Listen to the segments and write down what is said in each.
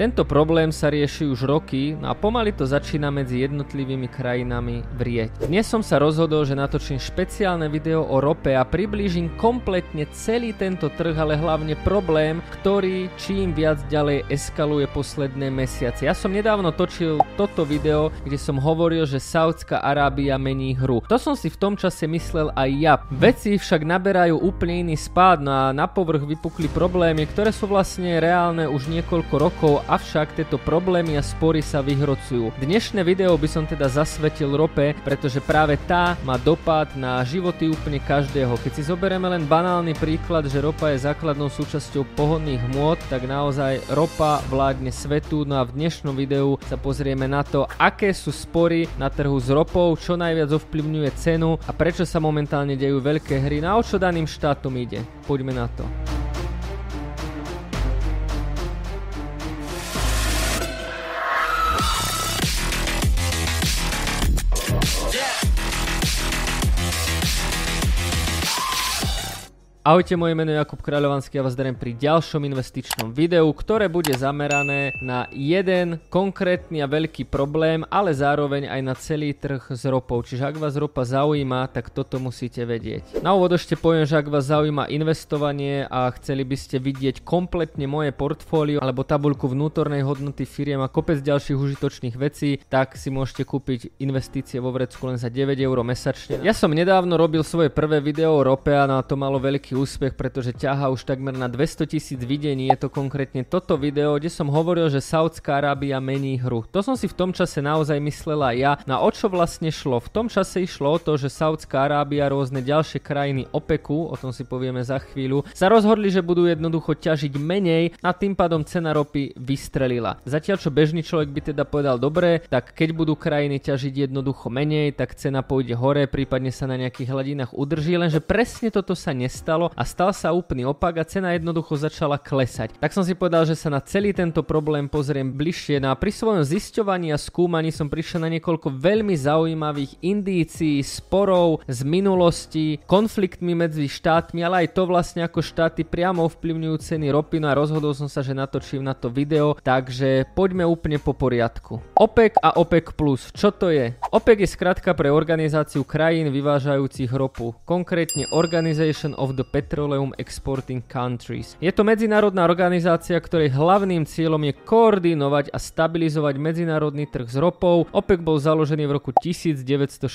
Tento problém sa rieši už roky no a pomaly to začína medzi jednotlivými krajinami vrieť. Dnes som sa rozhodol, že natočím špeciálne video o rope a priblížim kompletne celý tento trh, ale hlavne problém, ktorý čím viac ďalej eskaluje posledné mesiace. Ja som nedávno točil toto video, kde som hovoril, že Saudská Arábia mení hru. To som si v tom čase myslel aj ja. Veci však naberajú úplne iný spád no a na povrch vypukli problémy, ktoré sú vlastne reálne už niekoľko rokov avšak tieto problémy a spory sa vyhrocujú. Dnešné video by som teda zasvetil rope, pretože práve tá má dopad na životy úplne každého. Keď si zoberieme len banálny príklad, že ropa je základnou súčasťou pohodných hmôt, tak naozaj ropa vládne svetu. No a v dnešnom videu sa pozrieme na to, aké sú spory na trhu s ropou, čo najviac ovplyvňuje cenu a prečo sa momentálne dejú veľké hry, na o čo daným štátom ide. Poďme na to. Ahojte, moje meno je Jakub Kráľovanský a vás zdarím pri ďalšom investičnom videu, ktoré bude zamerané na jeden konkrétny a veľký problém, ale zároveň aj na celý trh s ropou. Čiže ak vás ropa zaujíma, tak toto musíte vedieť. Na úvod ešte poviem, že ak vás zaujíma investovanie a chceli by ste vidieť kompletne moje portfólio alebo tabuľku vnútornej hodnoty firiem a kopec ďalších užitočných vecí, tak si môžete kúpiť investície vo vrecku len za 9 eur mesačne. Ja som nedávno robil svoje prvé video o rope a na to malo veľký úspech, pretože ťaha už takmer na 200 tisíc videní. Je to konkrétne toto video, kde som hovoril, že Saudská Arábia mení hru. To som si v tom čase naozaj myslela ja. Na o čo vlastne šlo? V tom čase išlo o to, že Saudská Arábia a rôzne ďalšie krajiny OPEKu, o tom si povieme za chvíľu, sa rozhodli, že budú jednoducho ťažiť menej a tým pádom cena ropy vystrelila. Zatiaľ čo bežný človek by teda povedal dobre, tak keď budú krajiny ťažiť jednoducho menej, tak cena pôjde hore, prípadne sa na nejakých hladinách udrží, lenže presne toto sa nestalo stalo a stal sa úplný opak a cena jednoducho začala klesať. Tak som si povedal, že sa na celý tento problém pozriem bližšie. No a pri svojom zisťovaní a skúmaní som prišiel na niekoľko veľmi zaujímavých indícií, sporov z minulosti, konfliktmi medzi štátmi, ale aj to vlastne ako štáty priamo ovplyvňujú ceny ropy. No a rozhodol som sa, že natočím na to video, takže poďme úplne po poriadku. OPEC a OPEC+, plus. čo to je? OPEC je skratka pre organizáciu krajín vyvážajúcich ropu, konkrétne Organization of the Petroleum Exporting Countries. Je to medzinárodná organizácia, ktorej hlavným cieľom je koordinovať a stabilizovať medzinárodný trh s ropou. OPEC bol založený v roku 1960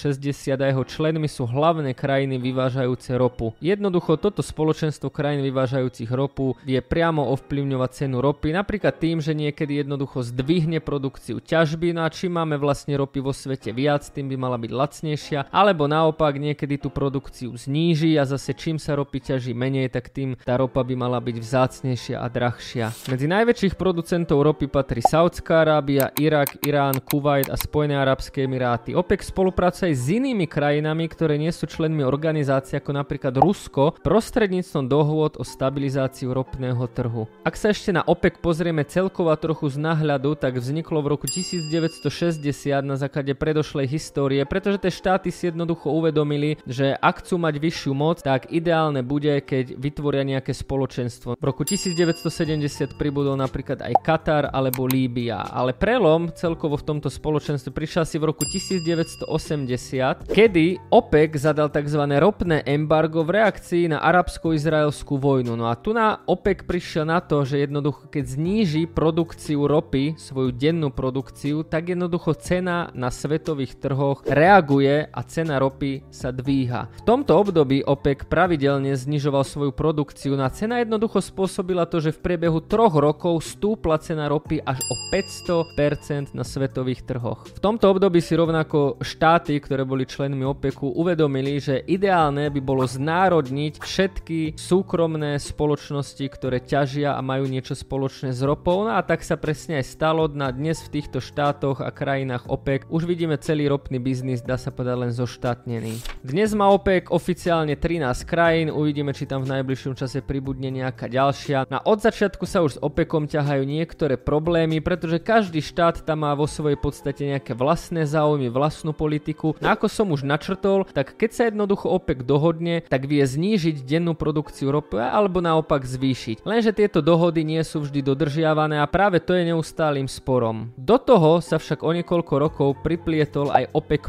a jeho členmi sú hlavné krajiny vyvážajúce ropu. Jednoducho toto spoločenstvo krajín vyvážajúcich ropu je priamo ovplyvňovať cenu ropy, napríklad tým, že niekedy jednoducho zdvihne produkciu ťažby, no a čím máme vlastne ropy vo svete viac, tým by mala byť lacnejšia, alebo naopak niekedy tú produkciu zníži a zase čím sa ropy vyťaží menej, tak tým tá ropa by mala byť vzácnejšia a drahšia. Medzi najväčších producentov ropy patrí Saudská Arábia, Irak, Irán, Kuwait a Spojené arabské emiráty. OPEC spolupracuje s inými krajinami, ktoré nie sú členmi organizácie ako napríklad Rusko prostredníctvom dohôd o stabilizáciu ropného trhu. Ak sa ešte na OPEC pozrieme celkovo trochu z náhľadu, tak vzniklo v roku 1960 na základe predošlej histórie, pretože tie štáty si jednoducho uvedomili, že ak chcú mať vyššiu moc, tak ideálne bude bude, keď vytvoria nejaké spoločenstvo. V roku 1970 pribudol napríklad aj Katar alebo Líbia, ale prelom celkovo v tomto spoločenstve prišiel si v roku 1980, kedy OPEC zadal tzv. ropné embargo v reakcii na arabsko-izraelskú vojnu. No a tu na OPEC prišiel na to, že jednoducho keď zníži produkciu ropy, svoju dennú produkciu, tak jednoducho cena na svetových trhoch reaguje a cena ropy sa dvíha. V tomto období OPEC pravidelne znižoval svoju produkciu. Na cena jednoducho spôsobila to, že v priebehu troch rokov stúpla cena ropy až o 500% na svetových trhoch. V tomto období si rovnako štáty, ktoré boli členmi OPECu, uvedomili, že ideálne by bolo znárodniť všetky súkromné spoločnosti, ktoré ťažia a majú niečo spoločné s ropou. No a tak sa presne aj stalo. Na dnes v týchto štátoch a krajinách OPEC už vidíme celý ropný biznis, dá sa povedať len zoštátnený. Dnes má OPEC oficiálne 13 krajín, uvidíme uvidíme, či tam v najbližšom čase pribudne nejaká ďalšia. Na od začiatku sa už s OPECom ťahajú niektoré problémy, pretože každý štát tam má vo svojej podstate nejaké vlastné záujmy, vlastnú politiku. No ako som už načrtol, tak keď sa jednoducho OPEC dohodne, tak vie znížiť dennú produkciu ropy alebo naopak zvýšiť. Lenže tieto dohody nie sú vždy dodržiavané a práve to je neustálým sporom. Do toho sa však o niekoľko rokov priplietol aj OPEC+.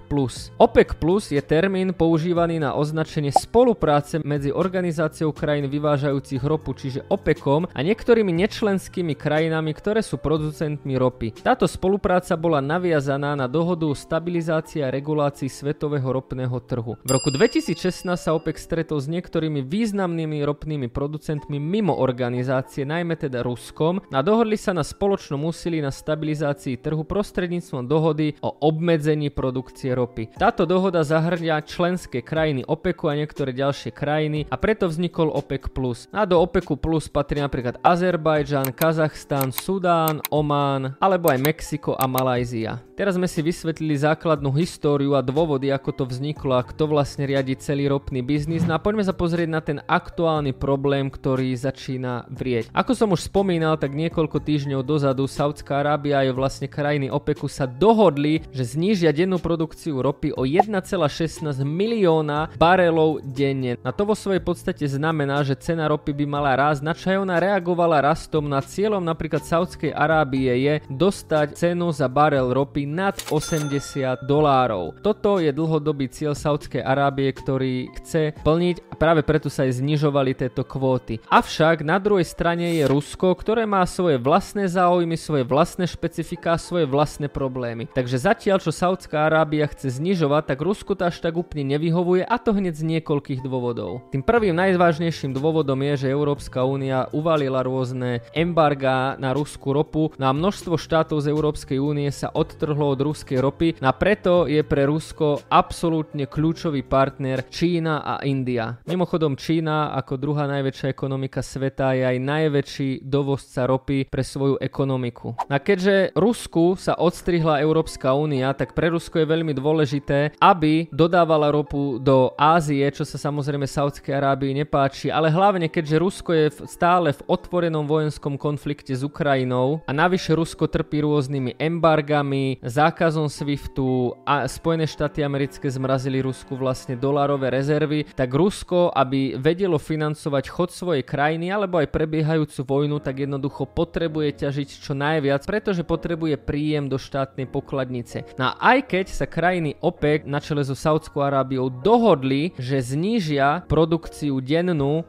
OPEC Plus je termín používaný na označenie spolupráce medzi organizáciou krajín vyvážajúcich ropu, čiže OPECom a niektorými nečlenskými krajinami, ktoré sú producentmi ropy. Táto spolupráca bola naviazaná na dohodu o stabilizácii a regulácii svetového ropného trhu. V roku 2016 sa OPEC stretol s niektorými významnými ropnými producentmi mimo organizácie, najmä teda Ruskom, a dohodli sa na spoločnom úsilí na stabilizácii trhu prostredníctvom dohody o obmedzení produkcie ropy. Táto dohoda zahrňa členské krajiny OPECu a niektoré ďalšie krajiny a preto vznikol OPEC+. A do OPECu Plus patrí napríklad Azerbajdžan, Kazachstan, Sudán, Omán alebo aj Mexiko a Malajzia. Teraz sme si vysvetlili základnú históriu a dôvody, ako to vzniklo a kto vlastne riadi celý ropný biznis. No a poďme sa pozrieť na ten aktuálny problém, ktorý začína vrieť. Ako som už spomínal, tak niekoľko týždňov dozadu Saudská Arábia a vlastne krajiny OPECu sa dohodli, že znížia dennú produkciu ropy o 1,16 milióna barelov denne. A to vo svojej podstate znamená, že cena ropy by mala rásť, na čo ona reagovala rastom na cieľom napríklad Saudskej Arábie je dostať cenu za barel ropy nad 80 dolárov. Toto je dlhodobý cieľ Saudskej Arábie, ktorý chce plniť a práve preto sa aj znižovali tieto kvóty. Avšak na druhej strane je Rusko, ktoré má svoje vlastné záujmy, svoje vlastné špecifika, svoje vlastné problémy. Takže zatiaľ, čo Saudská Arábia chce znižovať, tak Rusko to až tak úplne nevyhovuje a to hneď z niekoľkých dôvodov. Tým prvým najvážnejším dôvodom je, že Európska únia uvalila rôzne embarga na ruskú ropu, no a množstvo štátov z Európskej únie sa odtrhlo od ruskej ropy a preto je pre Rusko absolútne kľúčový partner Čína a India. Mimochodom Čína ako druhá najväčšia ekonomika sveta je aj najväčší dovozca ropy pre svoju ekonomiku. A keďže Rusku sa odstrihla Európska únia, tak pre Rusko je veľmi dôležité, aby dodávala ropu do Ázie, čo sa samozrejme Saudskej Arábii nepáči, ale hlavne keďže Rusko je stále v otvorenom vojenskom konflikte s Ukrajinou a navyše Rusko trpí rôznymi embargami, zákazom SWIFTu a Spojené štáty americké zmrazili Rusku vlastne dolárové rezervy, tak Rusko, aby vedelo financovať chod svojej krajiny alebo aj prebiehajúcu vojnu, tak jednoducho potrebuje ťažiť čo najviac, pretože potrebuje príjem do štátnej pokladnice. No a aj keď sa krajiny OPEC na čele so Saudskou Arábiou dohodli, že znížia produkciu dennú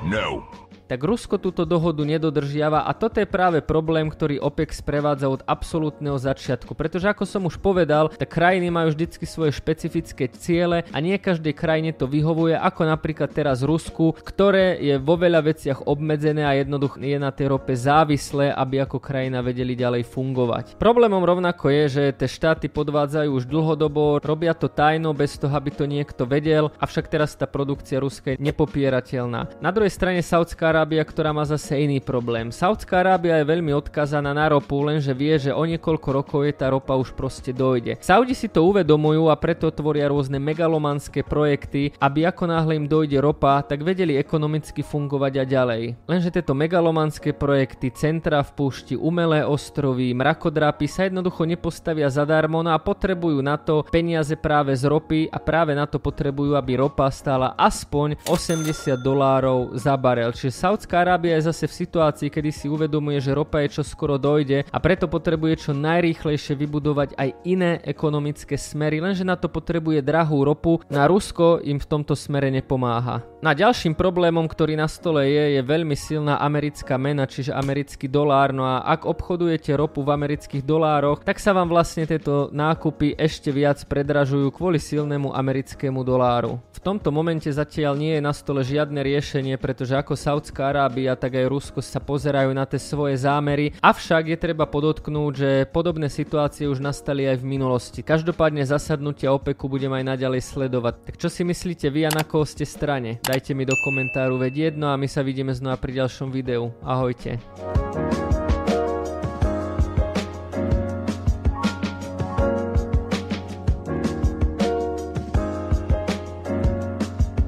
No tak Rusko túto dohodu nedodržiava a toto je práve problém, ktorý OPEC sprevádza od absolútneho začiatku. Pretože ako som už povedal, tak krajiny majú vždycky svoje špecifické ciele a nie každej krajine to vyhovuje, ako napríklad teraz Rusku, ktoré je vo veľa veciach obmedzené a jednoducho je na tej rope závislé, aby ako krajina vedeli ďalej fungovať. Problémom rovnako je, že tie štáty podvádzajú už dlhodobo, robia to tajno bez toho, aby to niekto vedel, avšak teraz tá produkcia ruska je nepopierateľná. Na druhej strane Saudská Arábia, ktorá má zase iný problém. Saudská Arábia je veľmi odkazaná na ropu, lenže vie, že o niekoľko rokov je tá ropa už proste dojde. Saudi si to uvedomujú a preto tvoria rôzne megalomanské projekty, aby ako náhle im dojde ropa, tak vedeli ekonomicky fungovať a ďalej. Lenže tieto megalomanské projekty, centra v púšti, umelé ostrovy, mrakodrapy sa jednoducho nepostavia zadarmo no a potrebujú na to peniaze práve z ropy a práve na to potrebujú, aby ropa stála aspoň 80 dolárov za barel. Čiže Saudská Arábia je zase v situácii, kedy si uvedomuje, že ropa je čo skoro dojde a preto potrebuje čo najrýchlejšie vybudovať aj iné ekonomické smery, lenže na to potrebuje drahú ropu, na Rusko im v tomto smere nepomáha. Na ďalším problémom, ktorý na stole je, je veľmi silná americká mena, čiže americký dolár, no a ak obchodujete ropu v amerických dolároch, tak sa vám vlastne tieto nákupy ešte viac predražujú kvôli silnému americkému doláru. V tomto momente zatiaľ nie je na stole žiadne riešenie, pretože ako Saudská Saudská Arábia, tak aj Rusko sa pozerajú na tie svoje zámery. Avšak je treba podotknúť, že podobné situácie už nastali aj v minulosti. Každopádne zasadnutia OPEKu budem aj naďalej sledovať. Tak čo si myslíte vy a na koho ste strane? Dajte mi do komentáru veď jedno a my sa vidíme znova pri ďalšom videu. Ahojte.